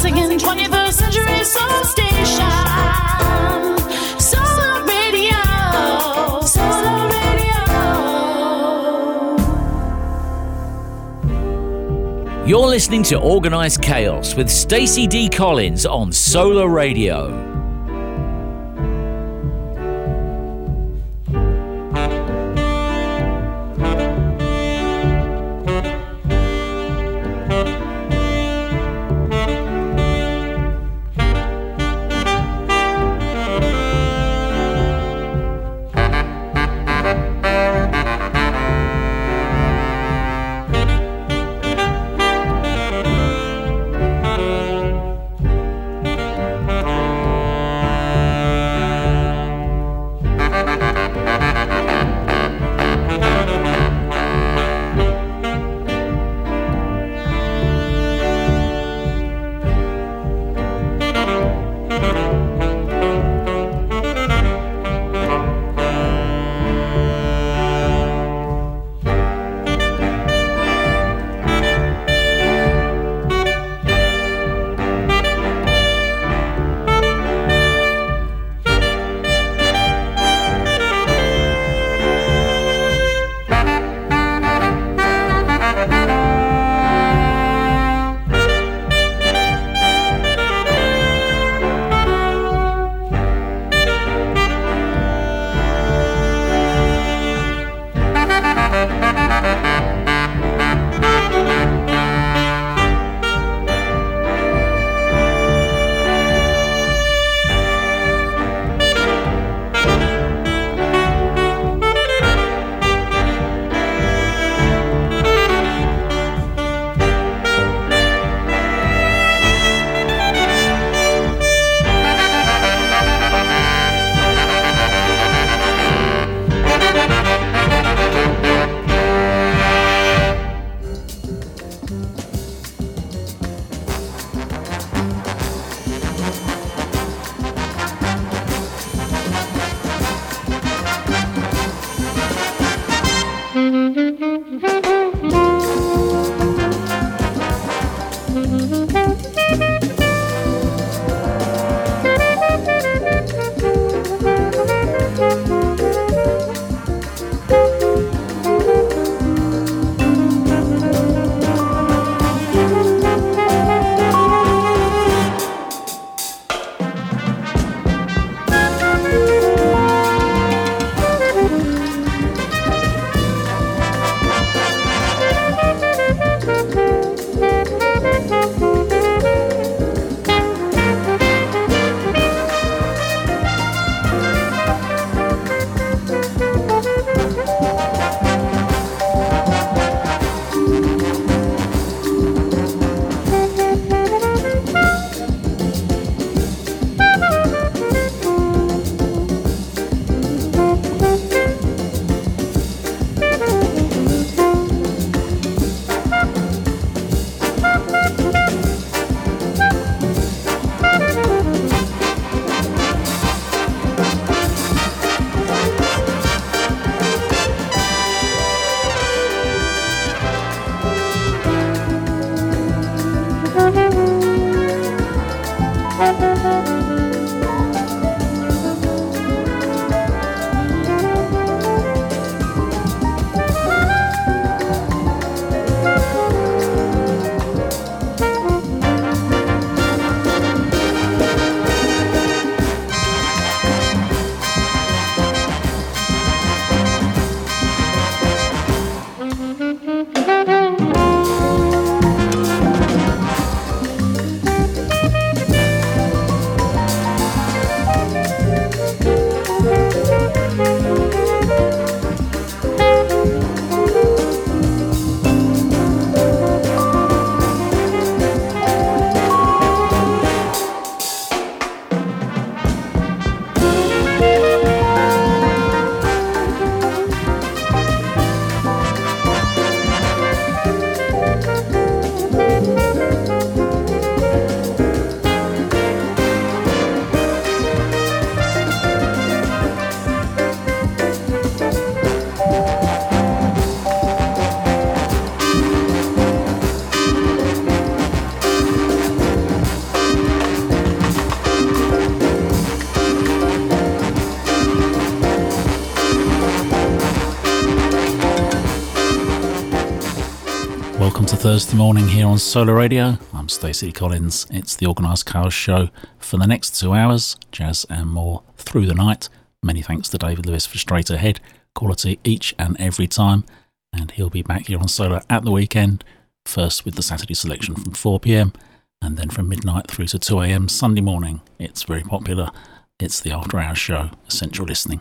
classic 21st century soul station. Solar Radio. Solar Radio. You're listening to Organized Chaos with Stacey D. Collins on Solar Radio. Thursday morning here on Solar Radio. I'm Stacey Collins. It's the Organised Chaos Show for the next two hours, jazz and more through the night. Many thanks to David Lewis for straight ahead quality each and every time, and he'll be back here on Solar at the weekend. First with the Saturday selection from 4 pm, and then from midnight through to 2 am Sunday morning. It's very popular. It's the After Hours Show, Essential Listening.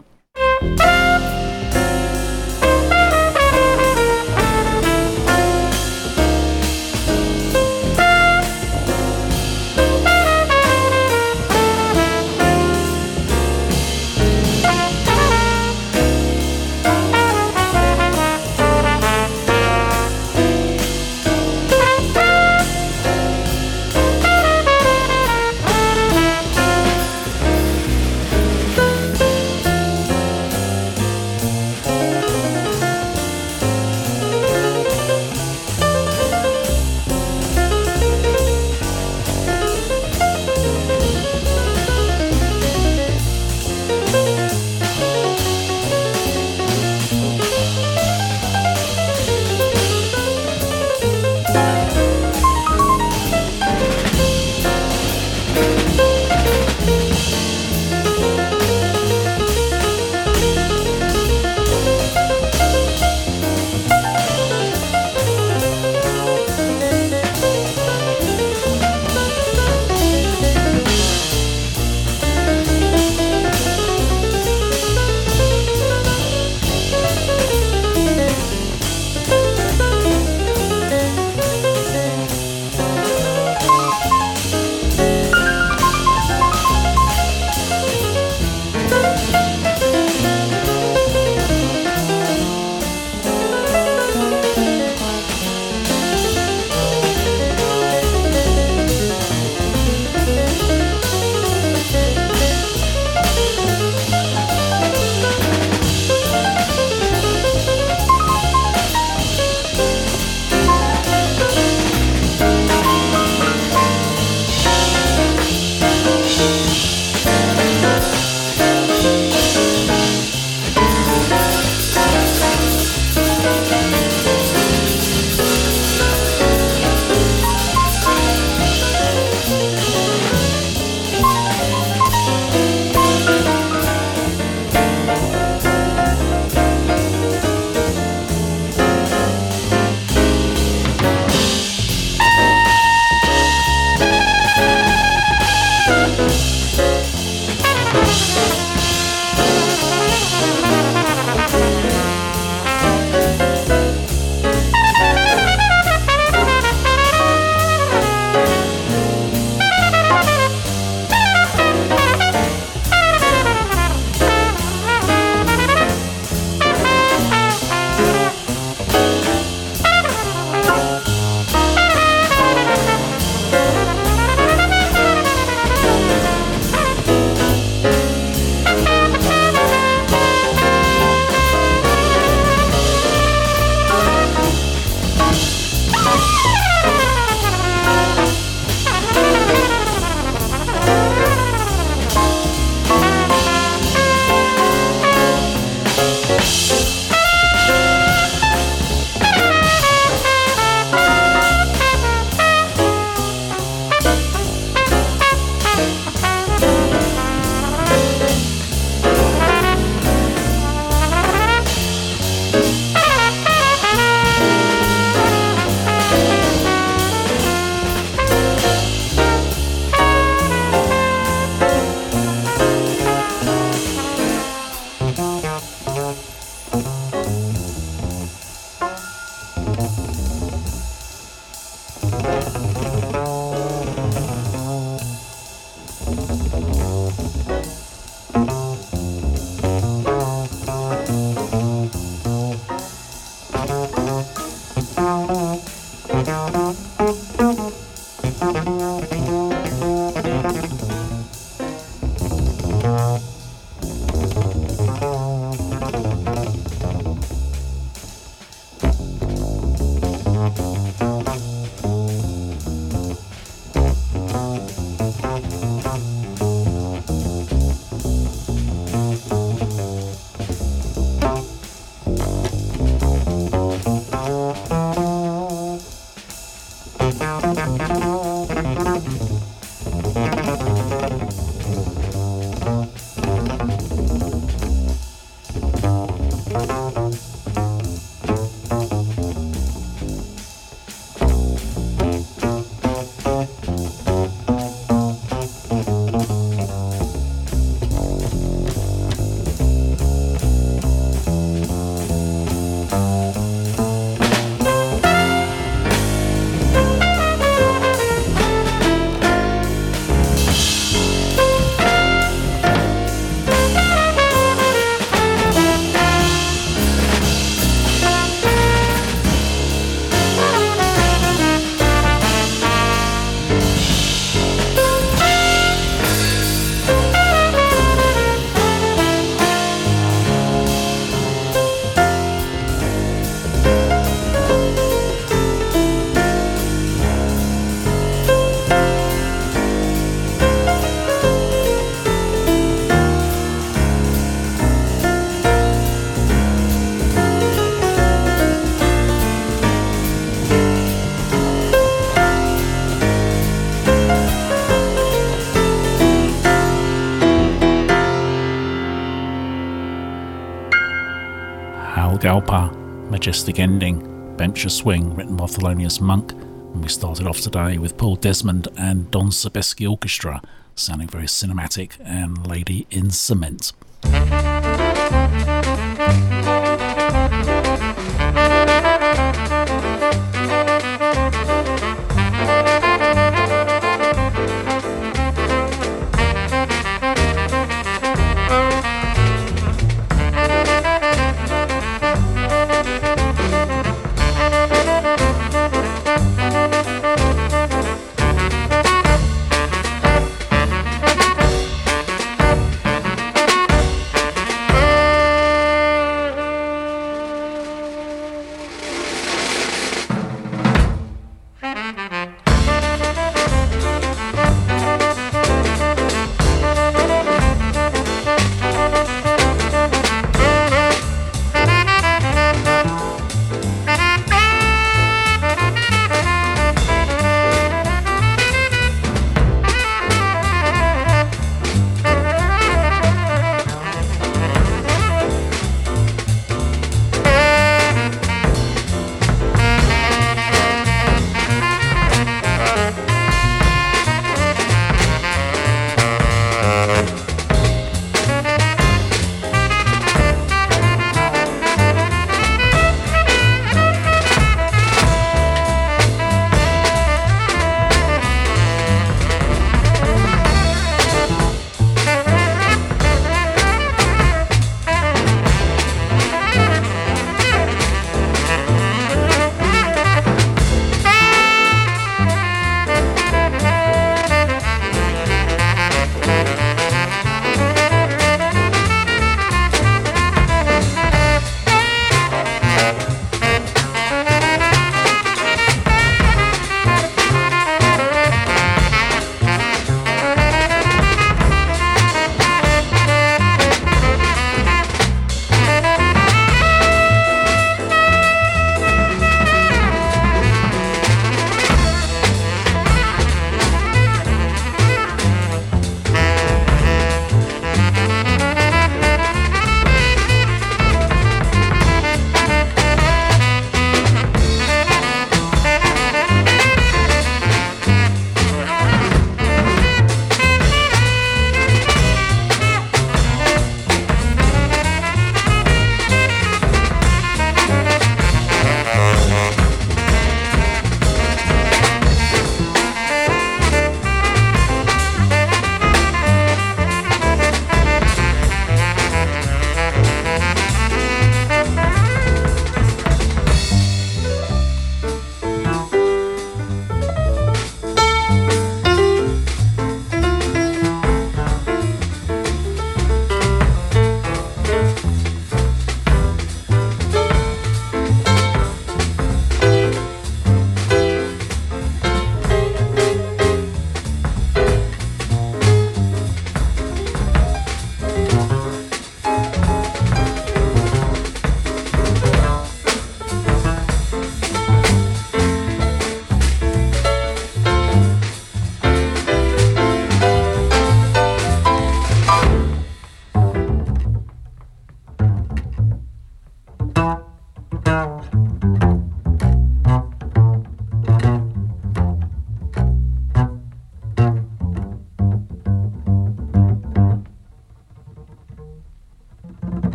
Majestic Ending, Bemsha Swing, written by Thelonious Monk. And we started off today with Paul Desmond and Don Sebesky Orchestra, sounding very cinematic, and Lady in Cement.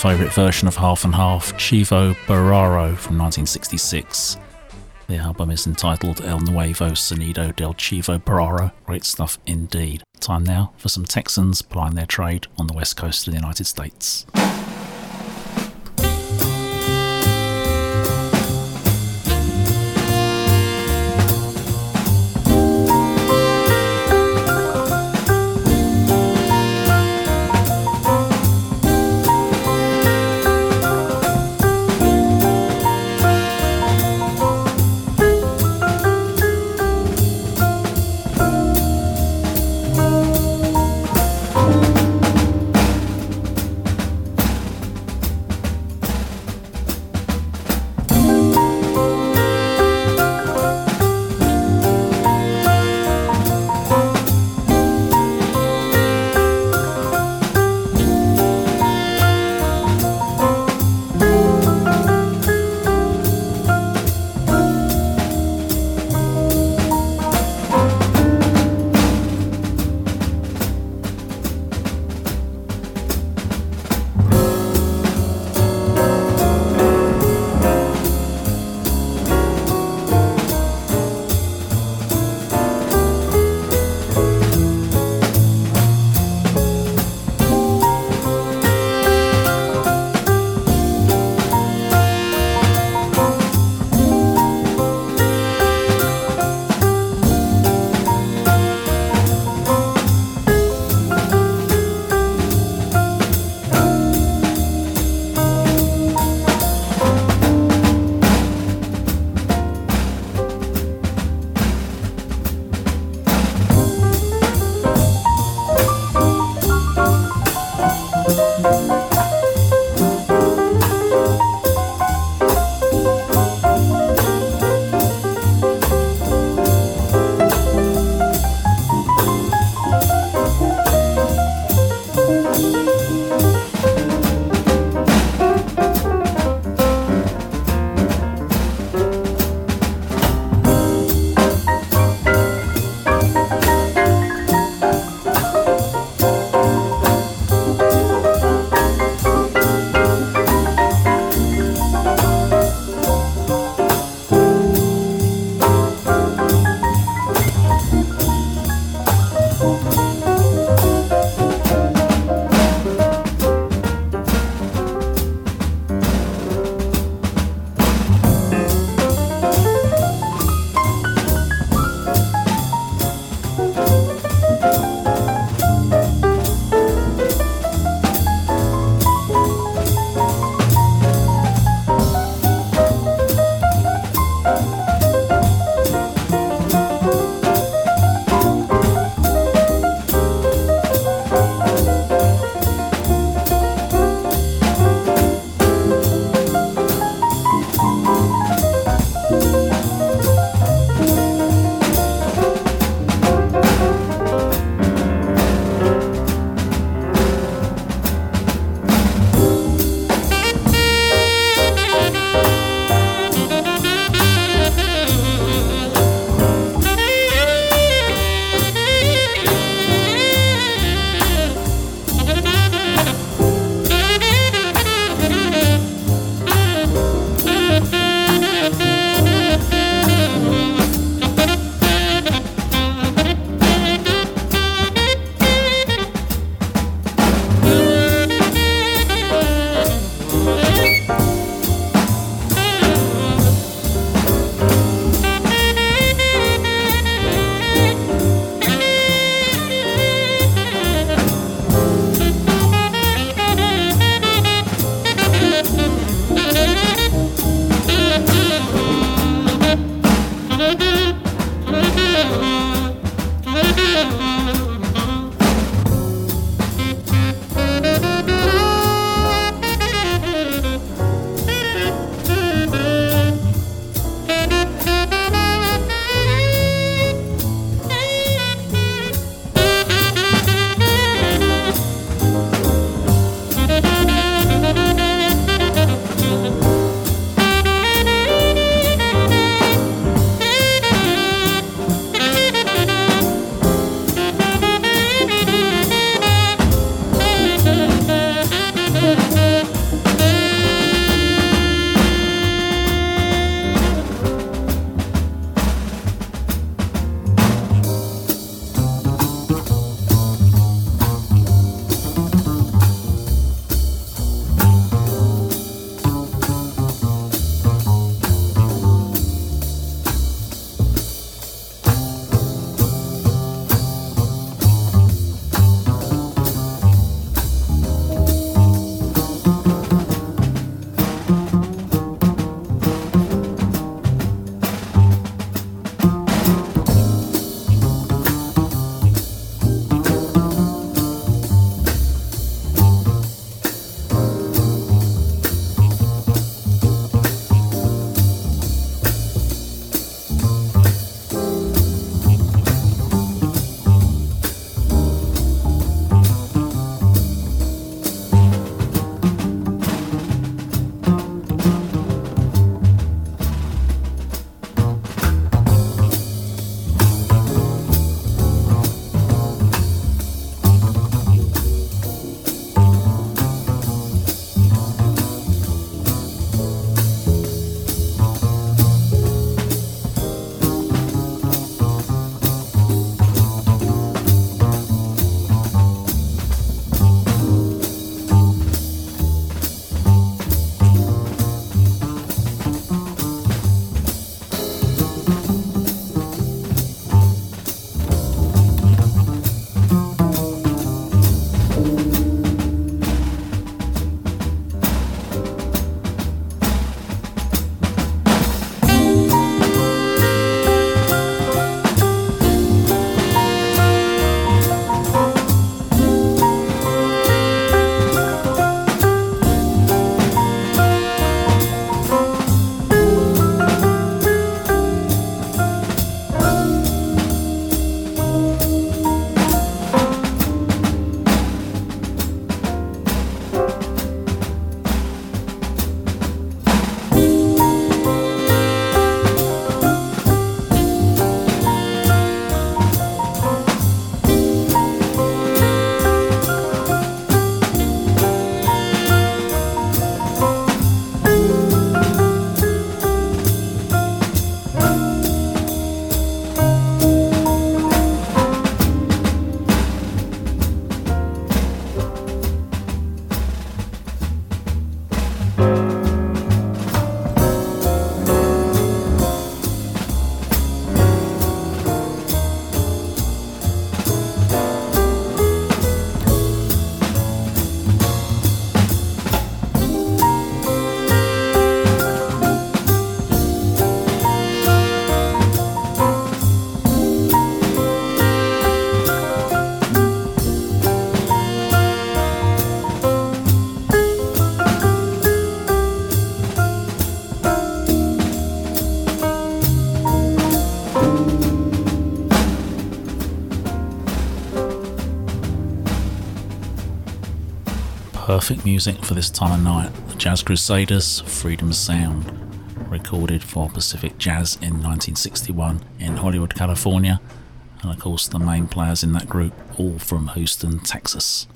Favourite version of Half and Half, Chivo Borraro from 1966. The album is entitled El Nuevo Sonido del Chivo Borraro. Great stuff indeed. Time now for some Texans plying their trade on the west coast of the United States. Perfect music for this time of night. The Jazz Crusaders, Freedom Sound, recorded for Pacific Jazz in 1961 in Hollywood, California, and of course the main players in that group, all from Houston, Texas.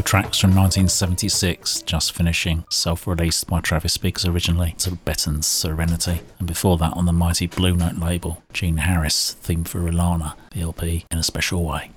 Of tracks from 1976, just finishing, self released by Travis Biggs originally, to Betton's Serenity, and before that on the mighty Blue Note label, Gene Harris, theme for Ilana, the LP in a special way.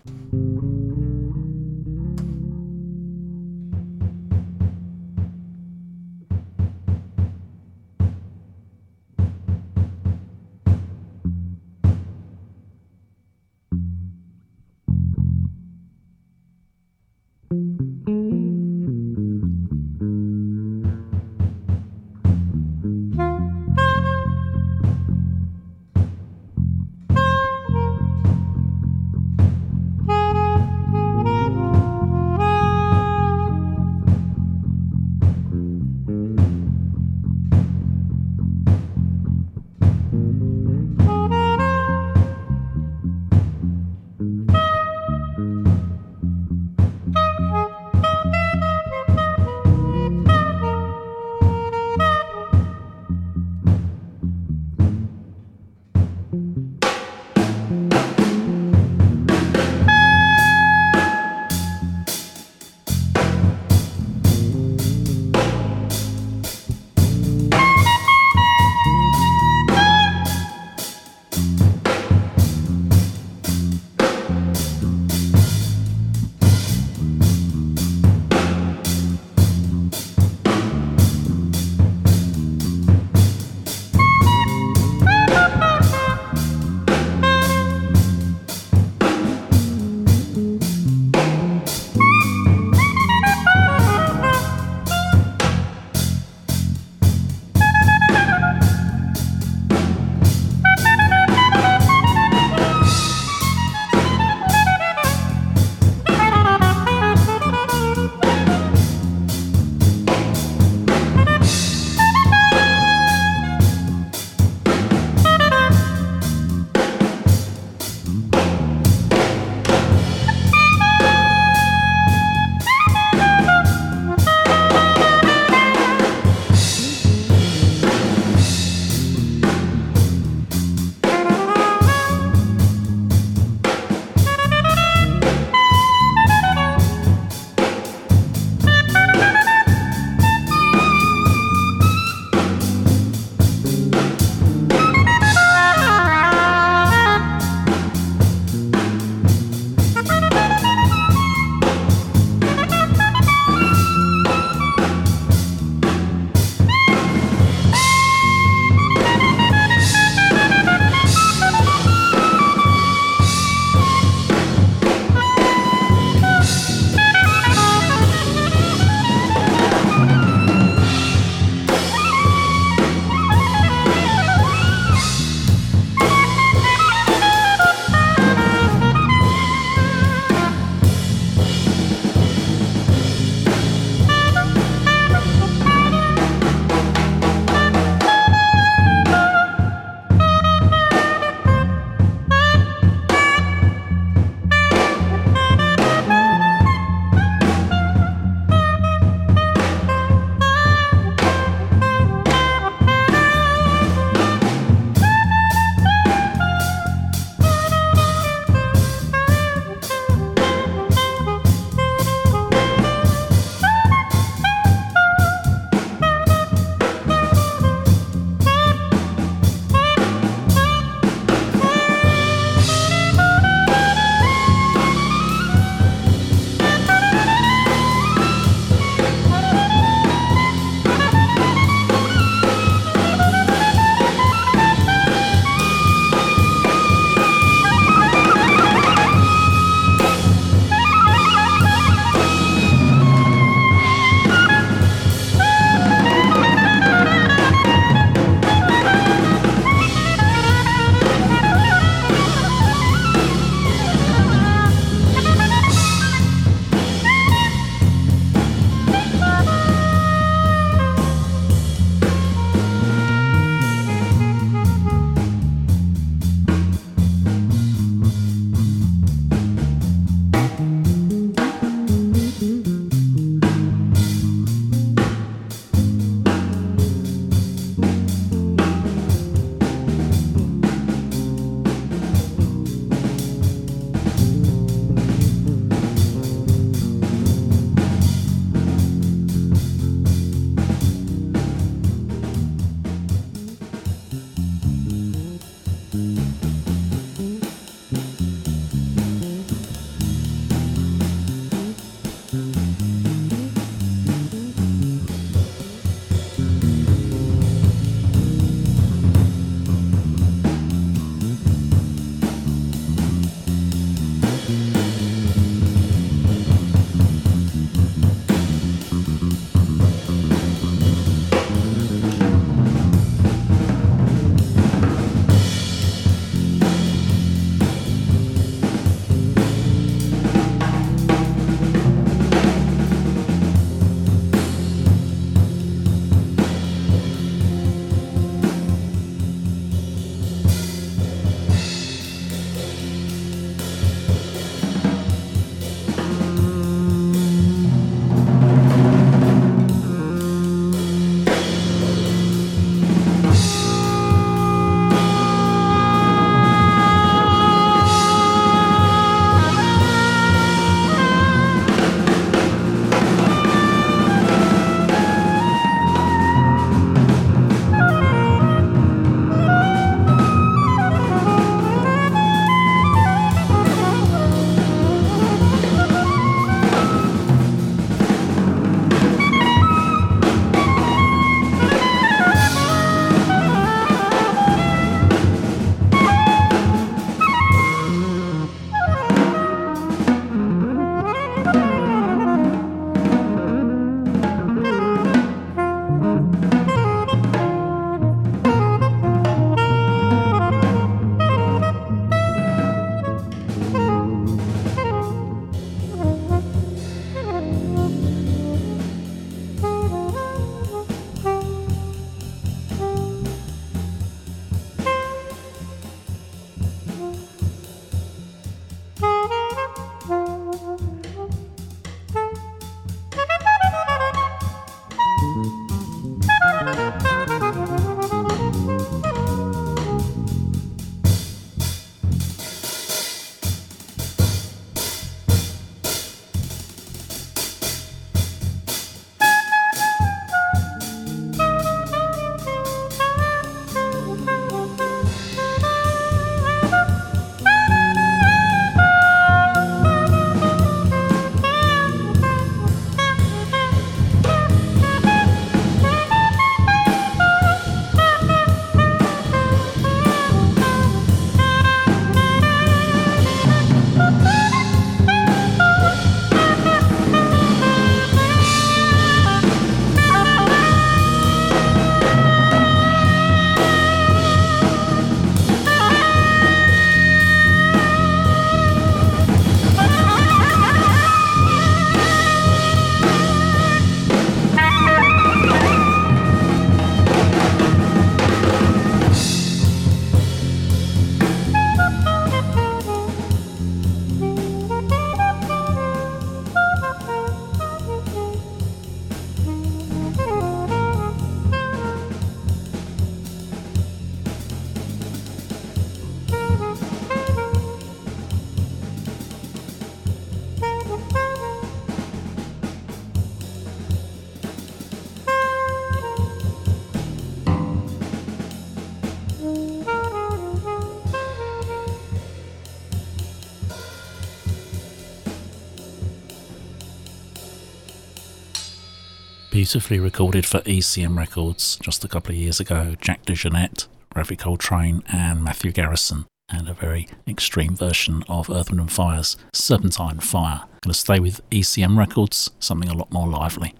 Beautifully recorded for ECM Records just a couple of years ago. Jack DeJohnette, Ravi Coltrane, and Matthew Garrison, and a very extreme version of Earth, Wind and Fire's Serpentine Fire. Going to stay with ECM Records, something a lot more lively.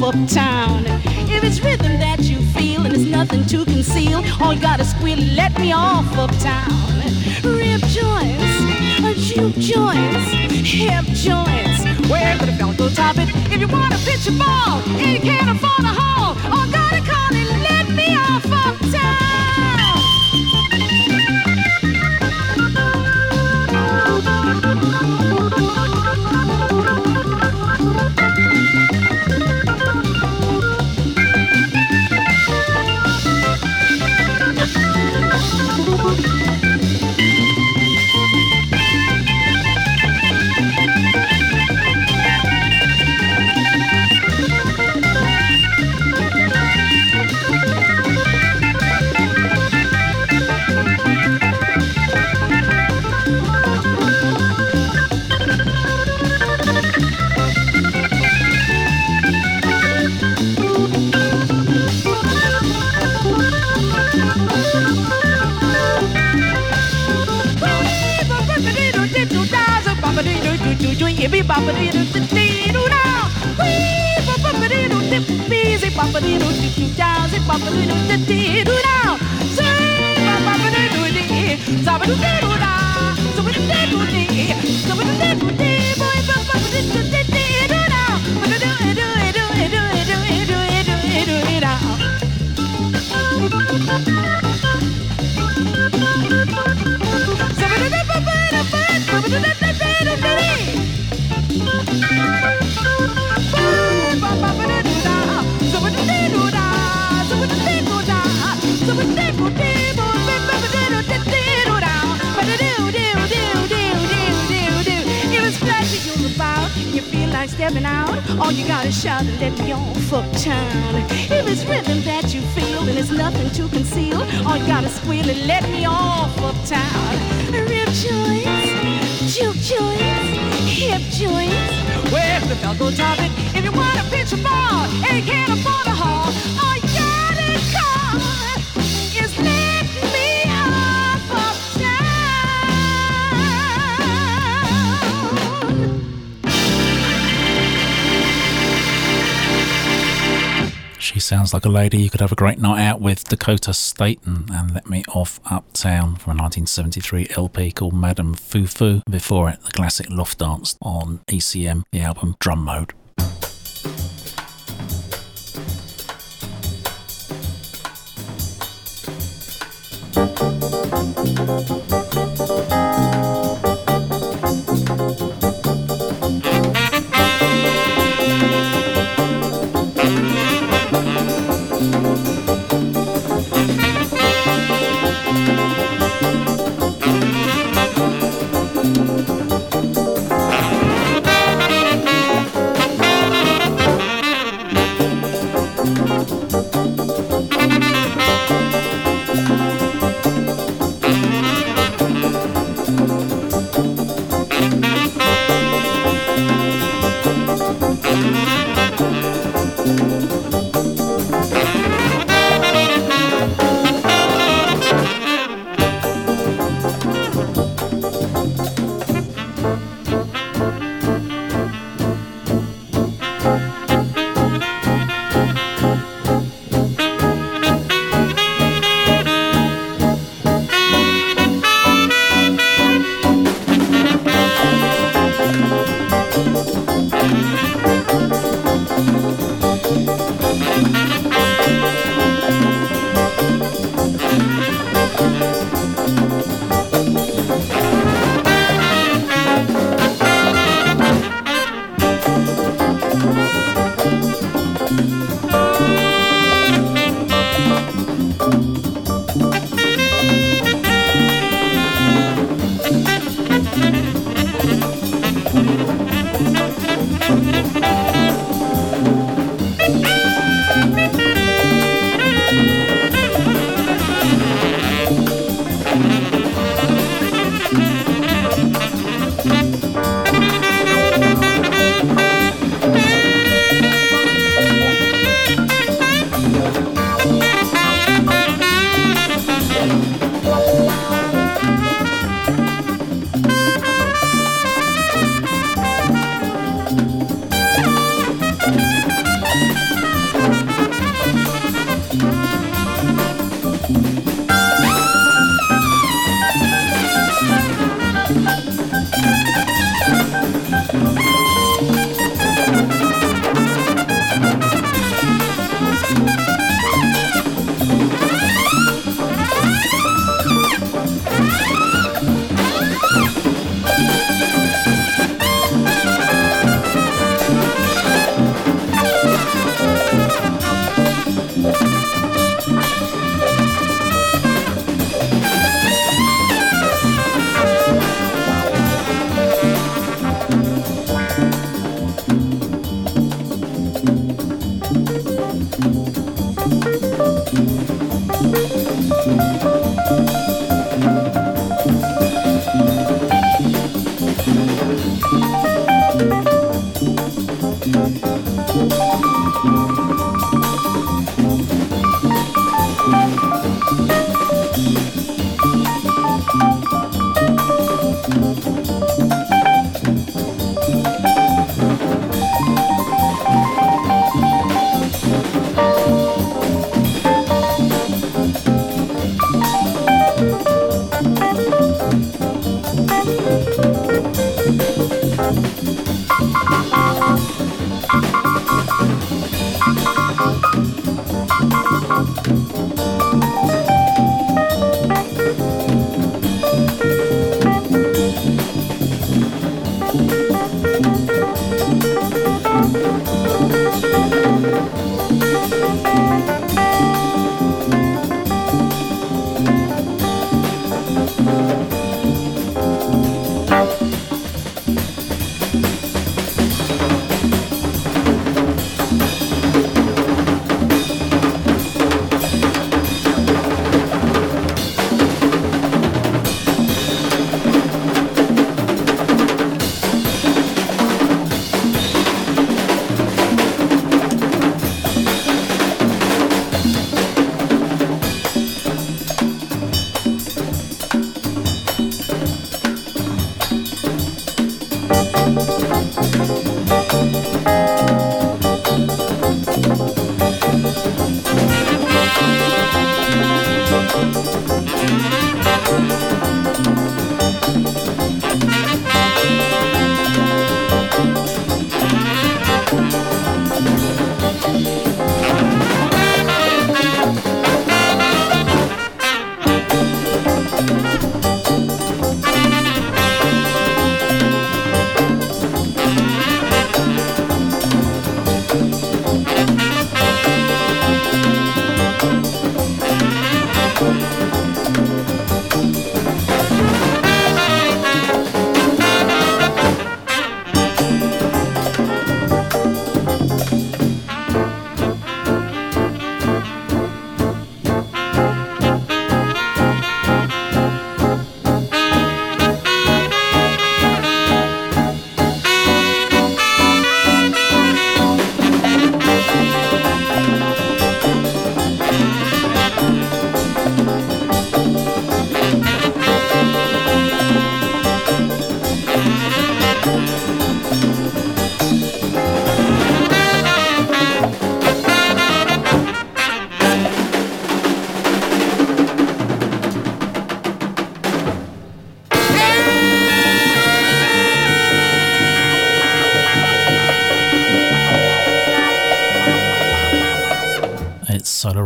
Flip time. Yippee boppa dee doo doo dee now. Wee boppa dee doo dip bee zip boppa dee doo doo doo zip boppa dee doo doo dee doo now. Say boppa dee doo dee zabba doo dee doo da zabba doo dee doo dee zabba doo Stepping out, all you gotta shout and let me off town. If it's rhythm that you feel, then it's nothing to conceal. All you gotta squeal and let me off uptown. Rib joints, juke joints, hip joints. Where's the Falco topic? If you wanna pitch a ball and you can't afford a hall, sounds like a lady you could have a great night out with Dakota Staton and Let Me Off Uptown from a 1973 LP called Madame Foo-Foo. Before it, the classic Loft Dance on ECM, the album Drum Ode.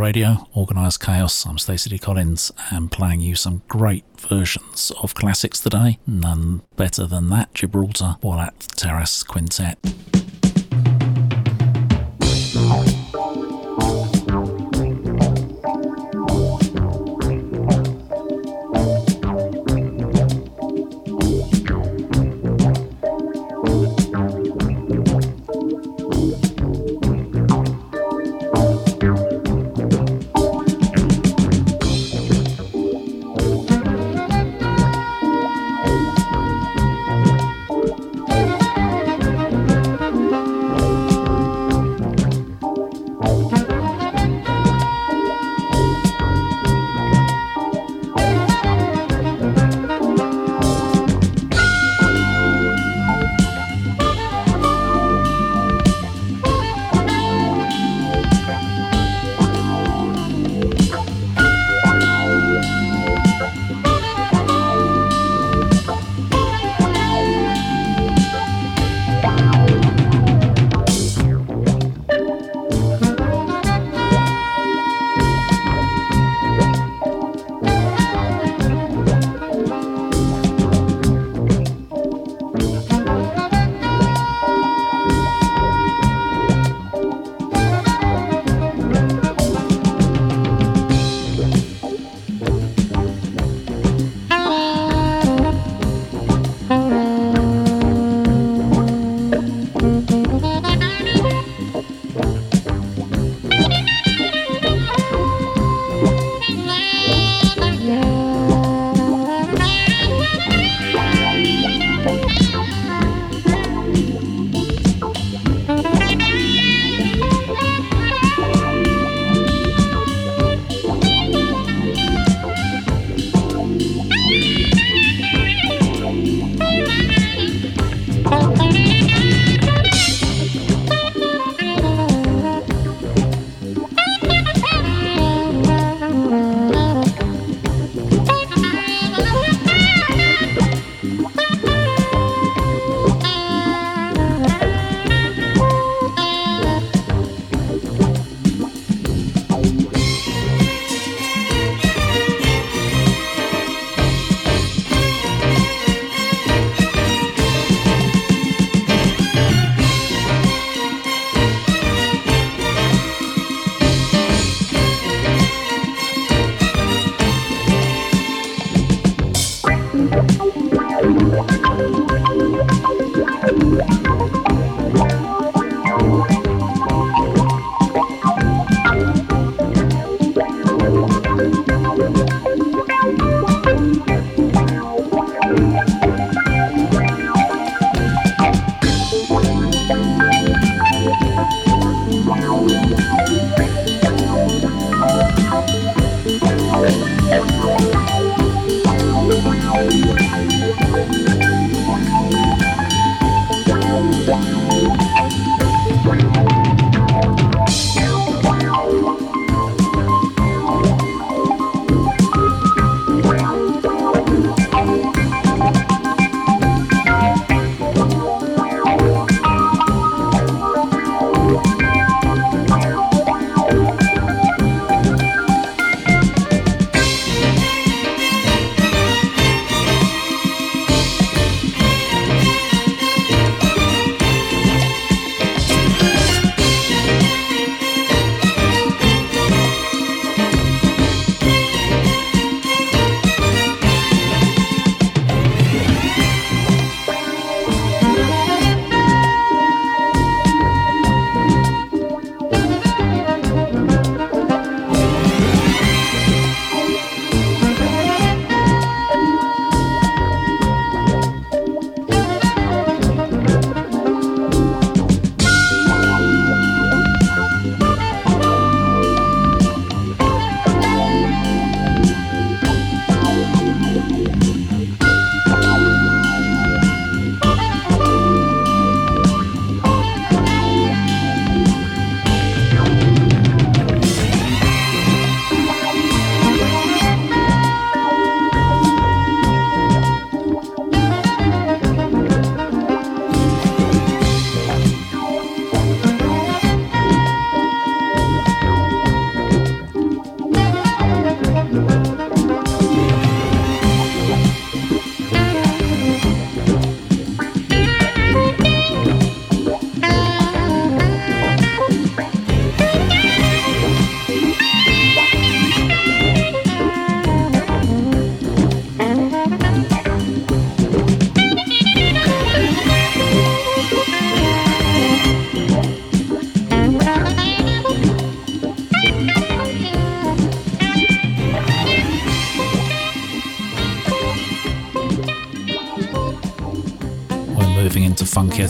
Radio, Organised Chaos. I'm Stacey D. Collins and playing you some great versions of classics today. None better than that Gibraltar Boîte Terrace Quintet.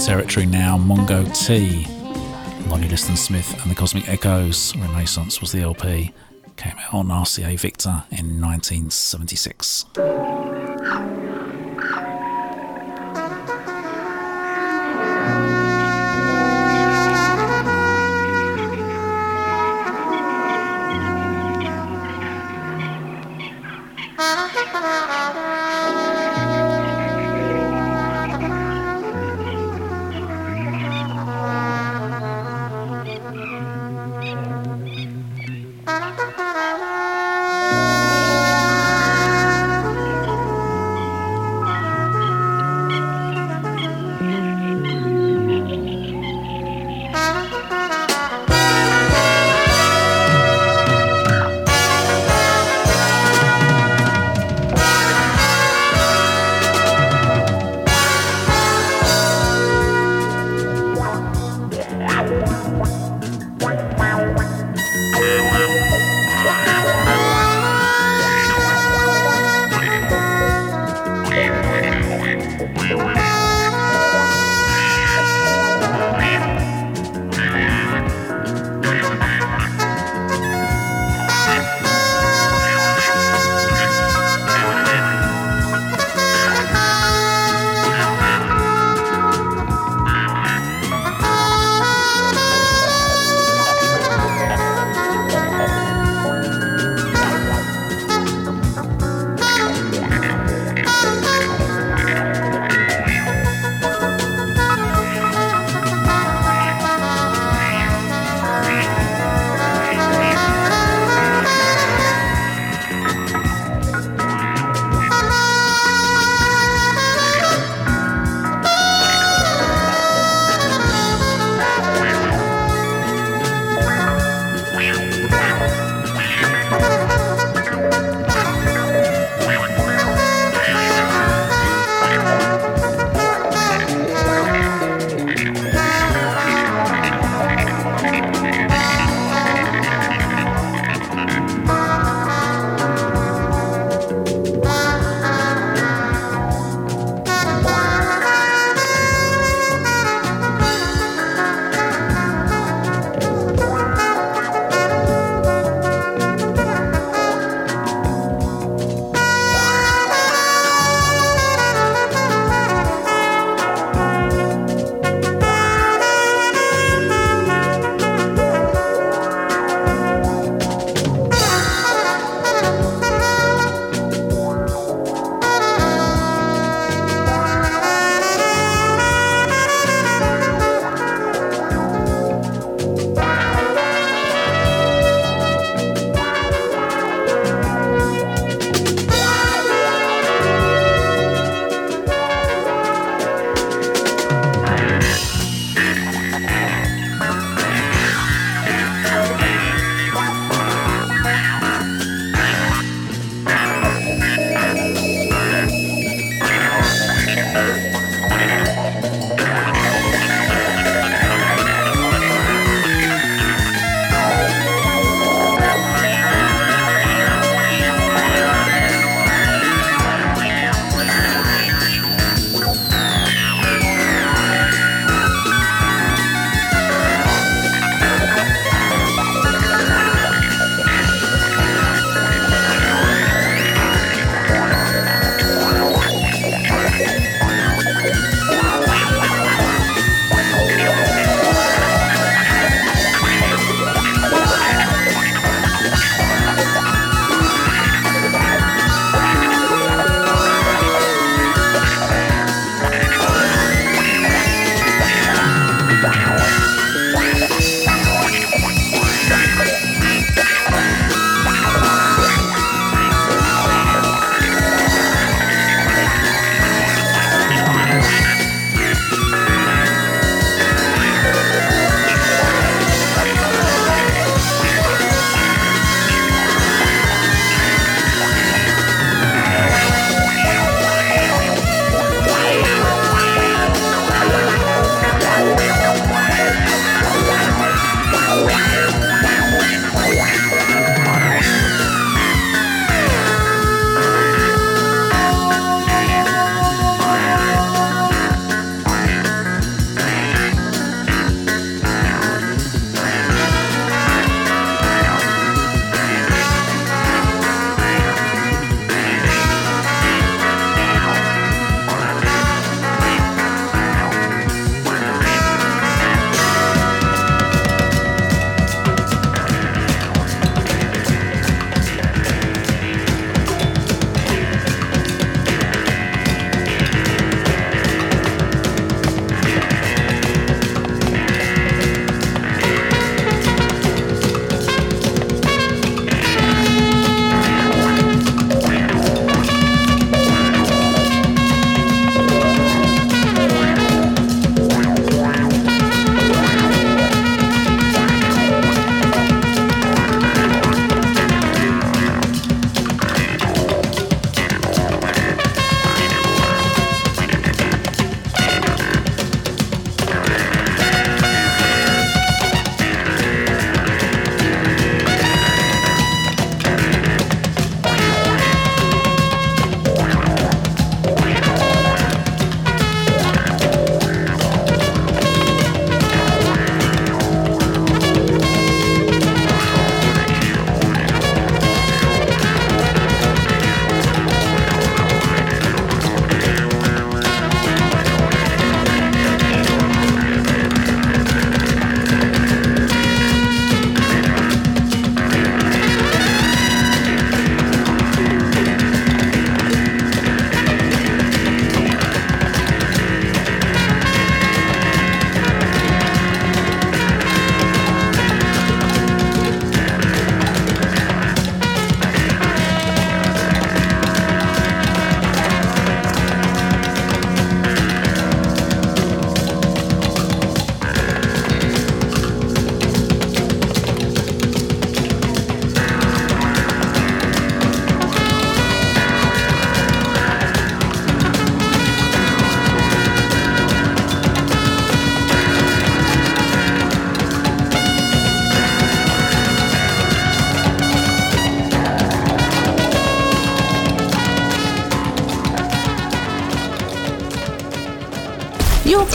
Territory now. Mongo T, Lonnie Liston Smith and the Cosmic Echoes. Renaissance was the LP. Came out on RCA Victor in 1976.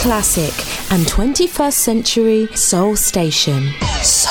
Classic and 21st century soul station. Solar.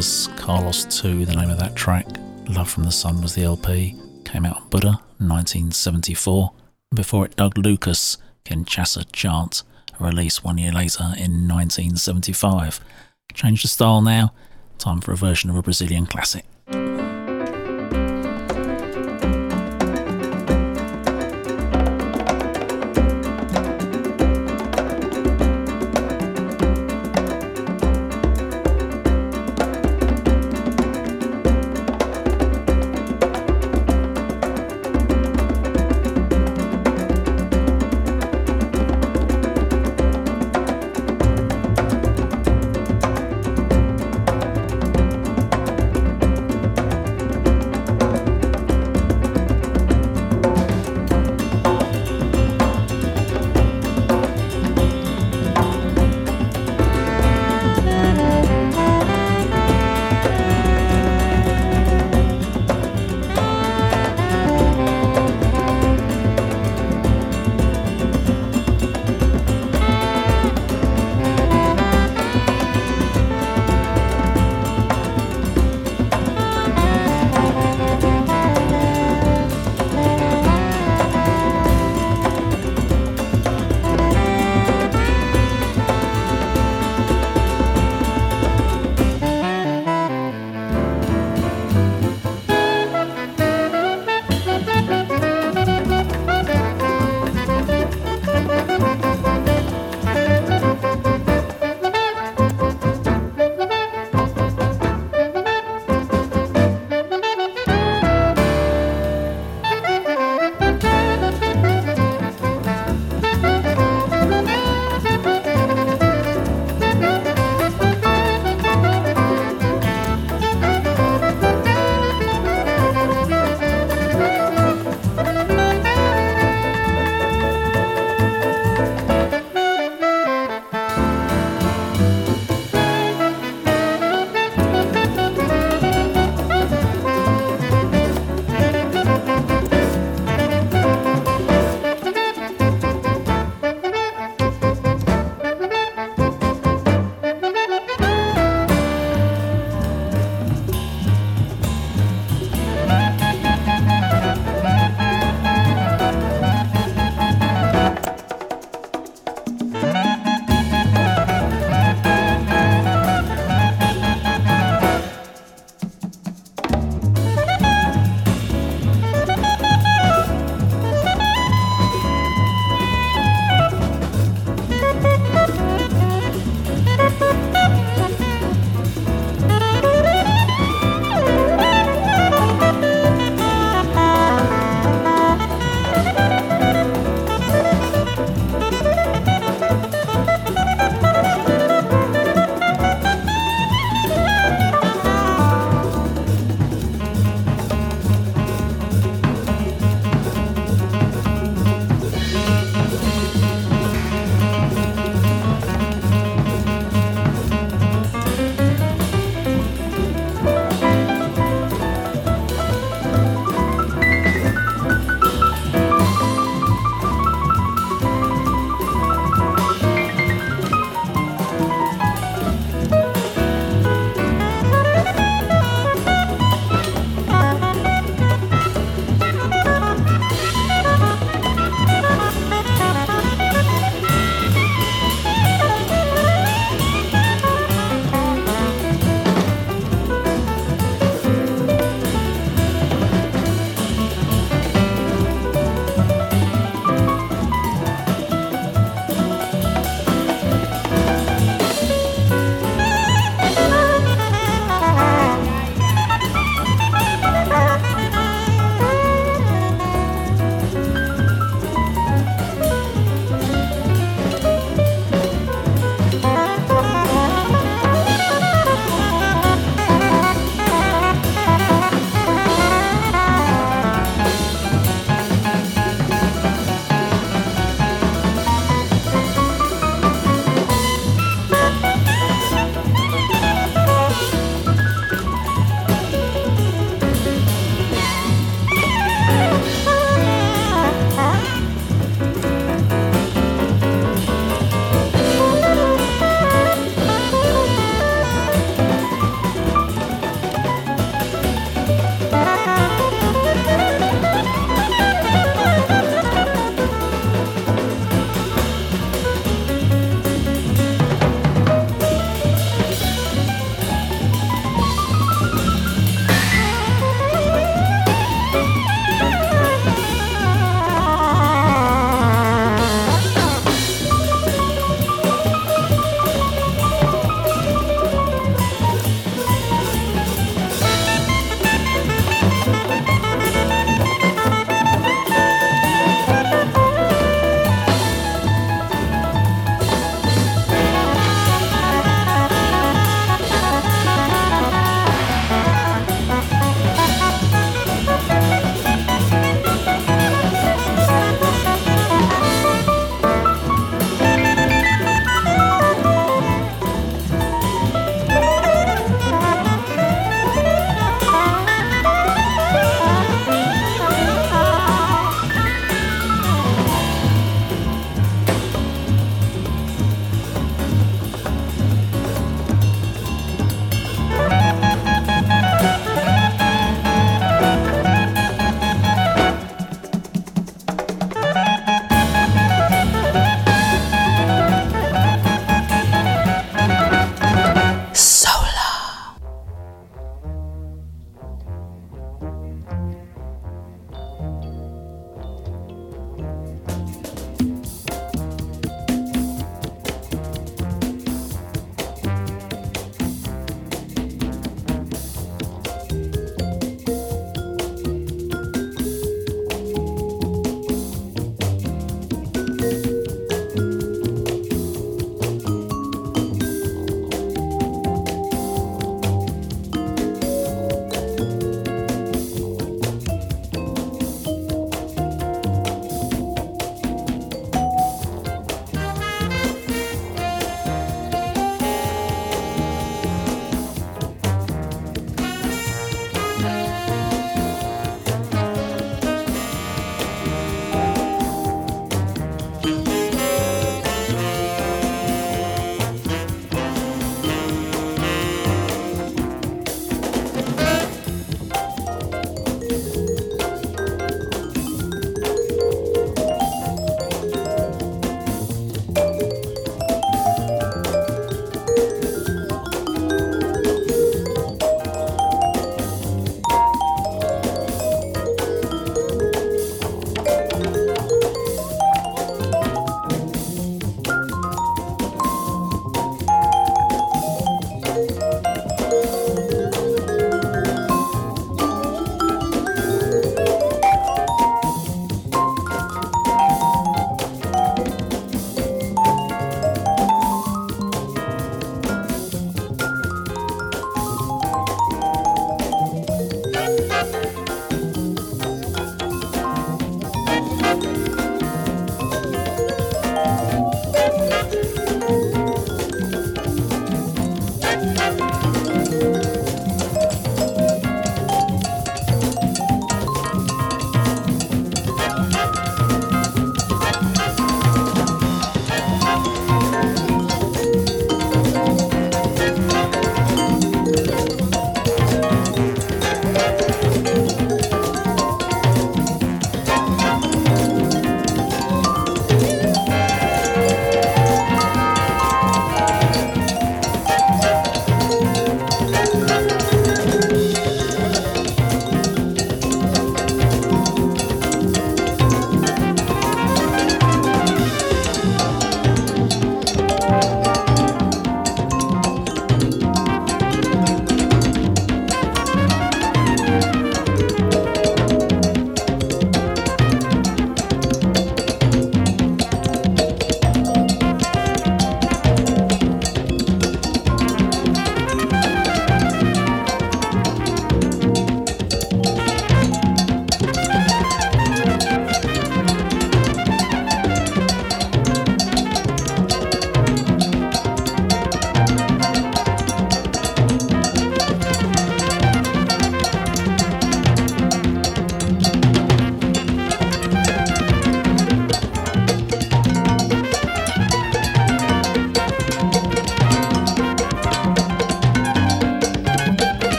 Carlos 2, the name of that track. Love from the Sun was the LP. Came out on Buddah 1974. Before it, Doug Lucas, Kinshasa Chant, released one year later in 1975. Change the style now. Time for a version of a Brazilian classic.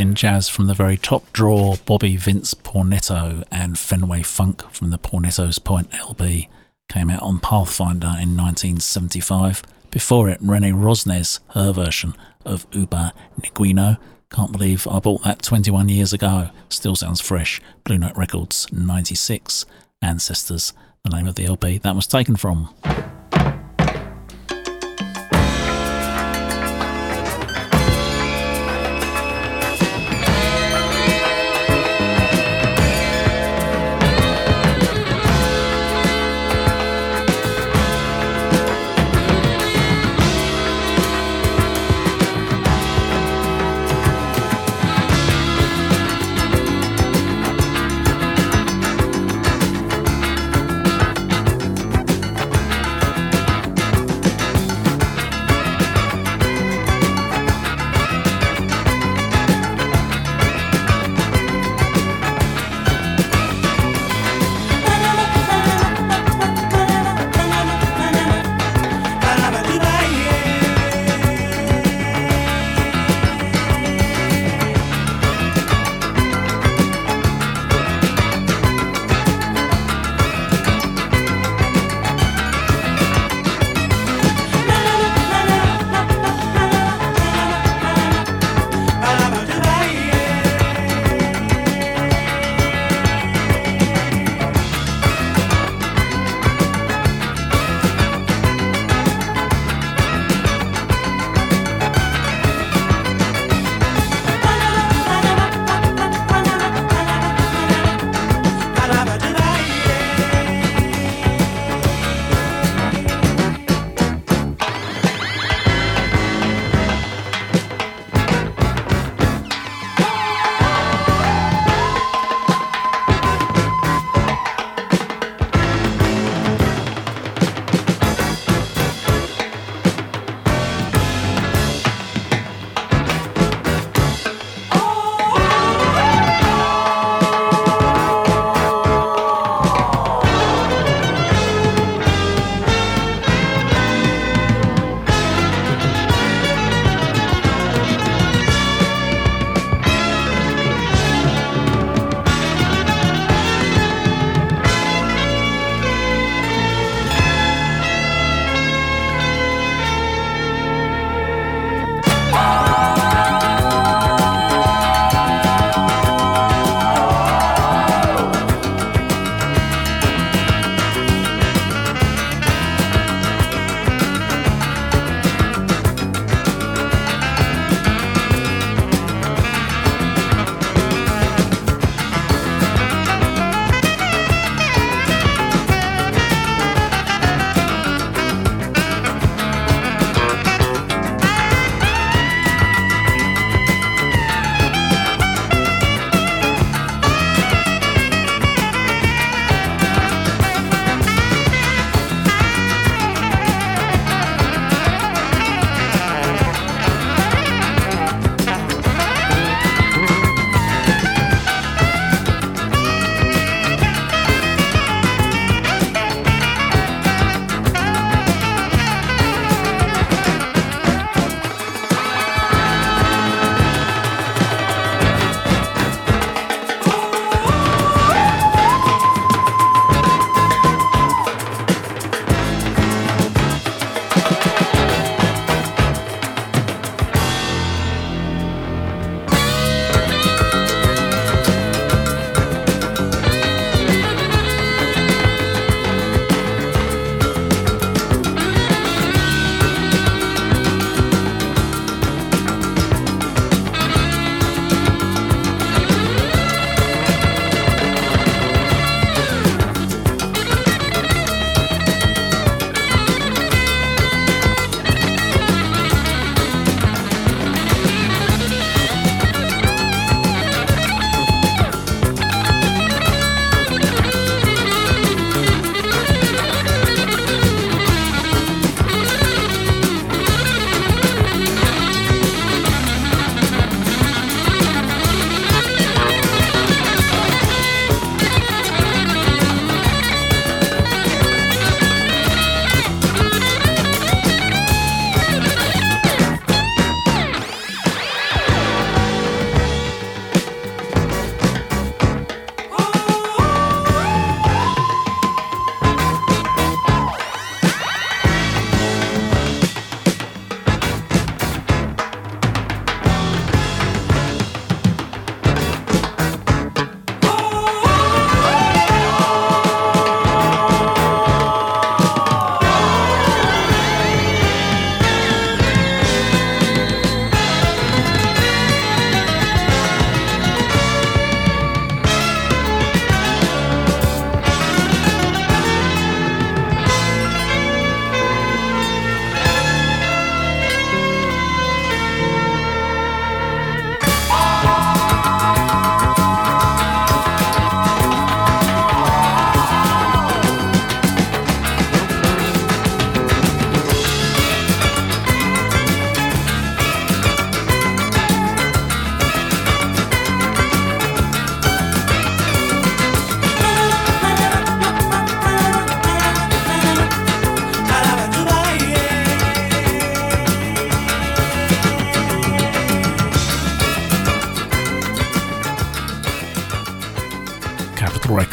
Latin jazz from the very top drawer, Bobby Vince Paunetto and Fenway Funk from the Paunetto's Point LB came out on Pathfinder in 1975. Before it, Renee Rosnes, her version of Upa Neguinho. Can't believe I bought that 21 years ago. Still sounds fresh. Blue Note Records, 96. Ancestors, the name of the LP that was taken from.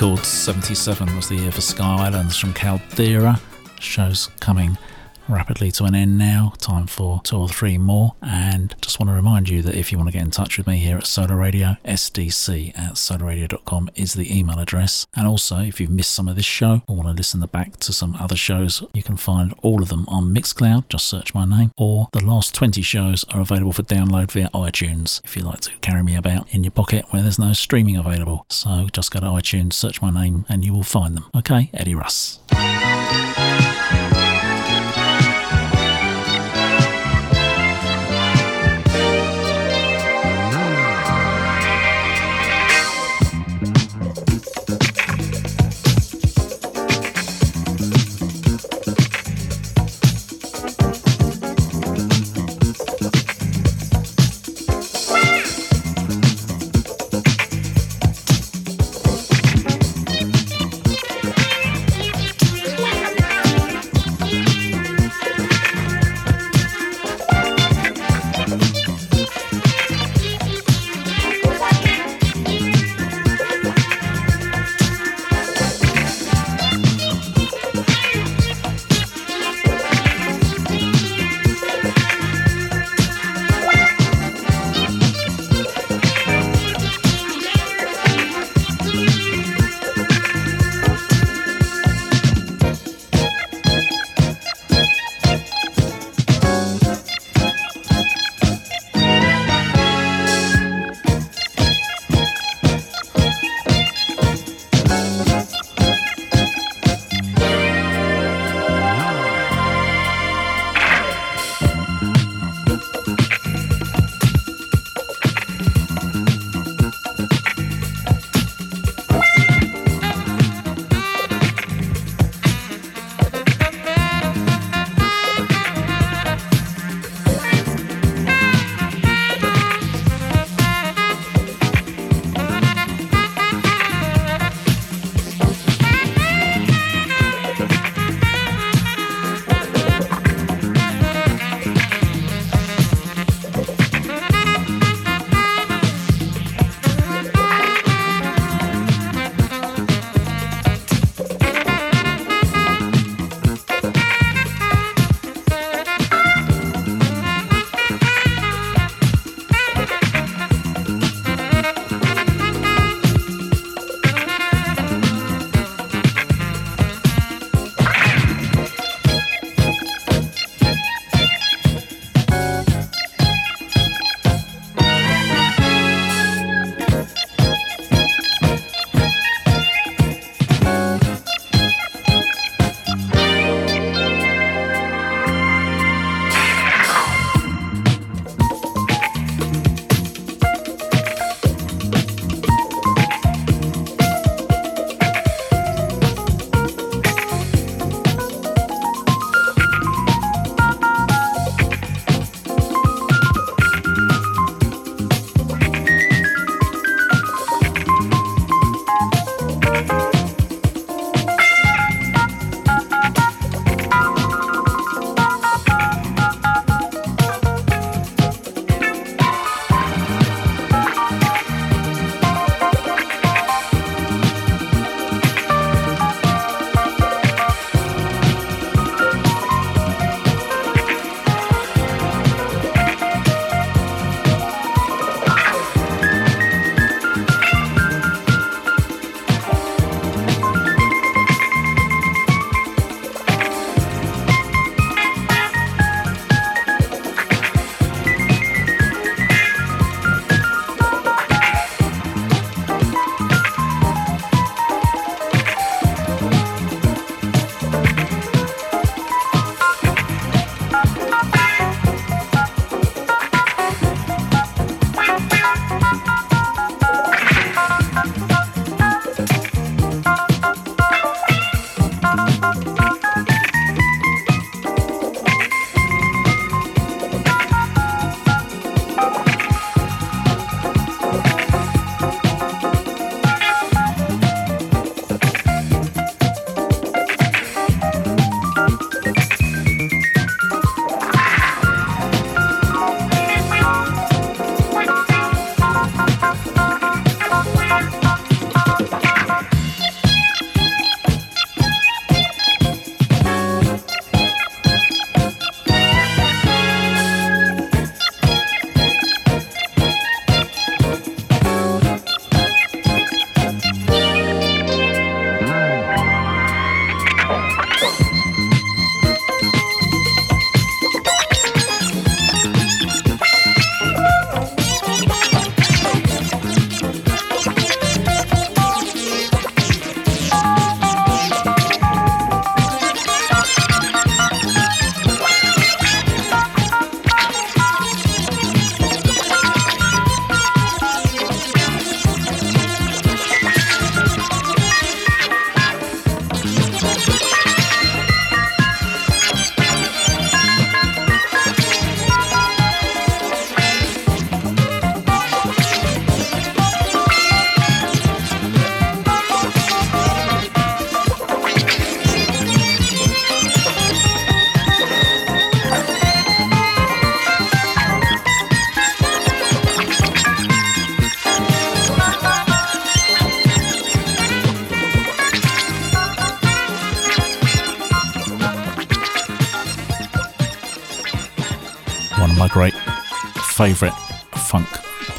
Records 77 was the year for Sky Islands from Caldera. Show's coming rapidly to an end now. Time for two or three more. And just want to remind you that if you want to get in touch with me here at Solar Radio, sdc at solarradio.com is the email address. And also, if you've missed some of this show or want to listen back to some other shows, you can find all of them on Mixcloud. Just search my name. Or the last 20 shows are available for download via iTunes if you like to carry me about in your pocket where there's no streaming available. So just go to iTunes, search my name, and you will find them. Okay, Eddie Russ. Favourite funk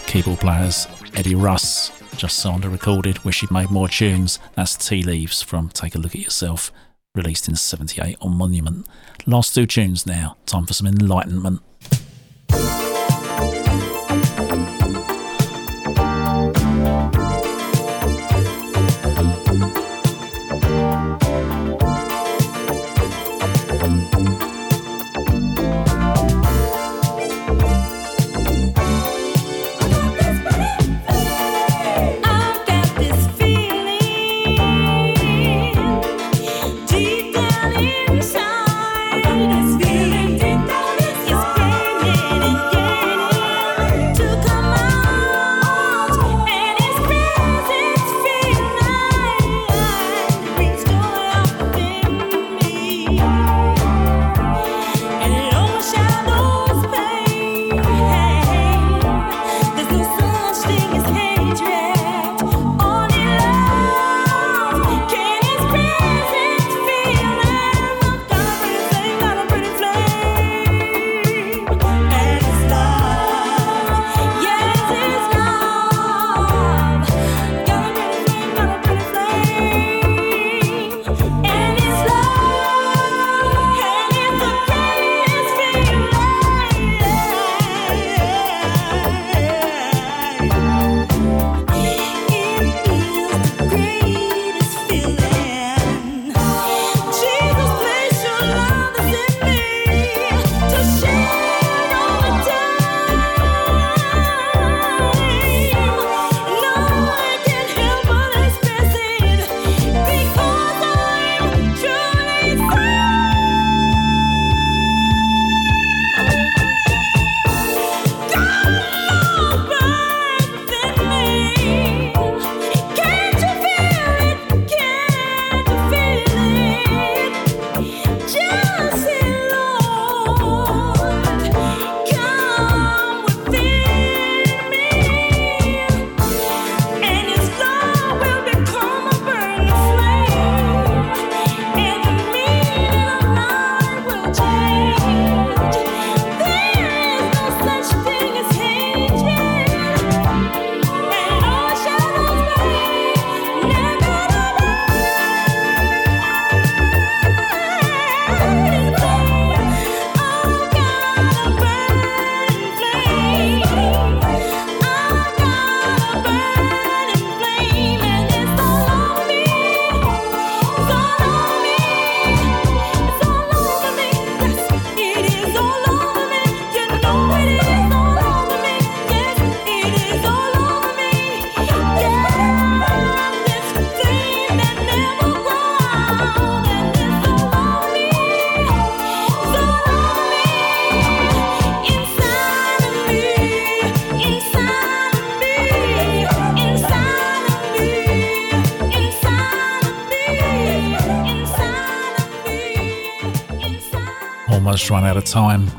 keyboard players, Eddie Russ, just a recorded, wish he'd made more tunes. That's Tea Leaves from Take a Look at Yourself, released in 78 on Monument. Last two tunes now, time for some enlightenment. Run out of time.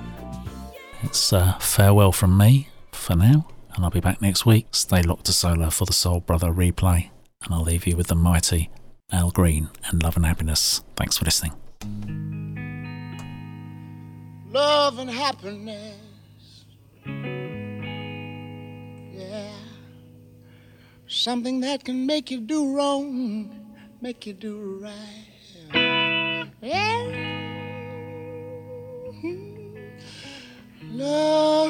It's uh, farewell from me for now, and I'll be back next week. Stay locked to Solar for the Soul Brother replay, and I'll leave you with the mighty Al Green and Love and Happiness. Thanks for listening. Love and happiness. Yeah. Something that can make you do wrong, make you do right. Yeah. Love.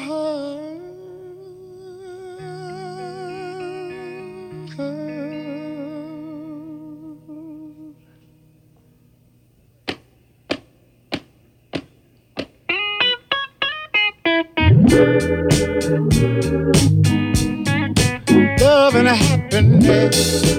And happiness.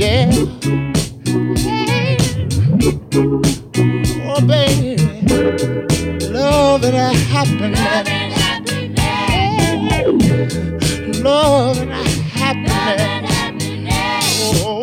Yeah. Oh, baby, love and happiness. Love and happiness. Oh.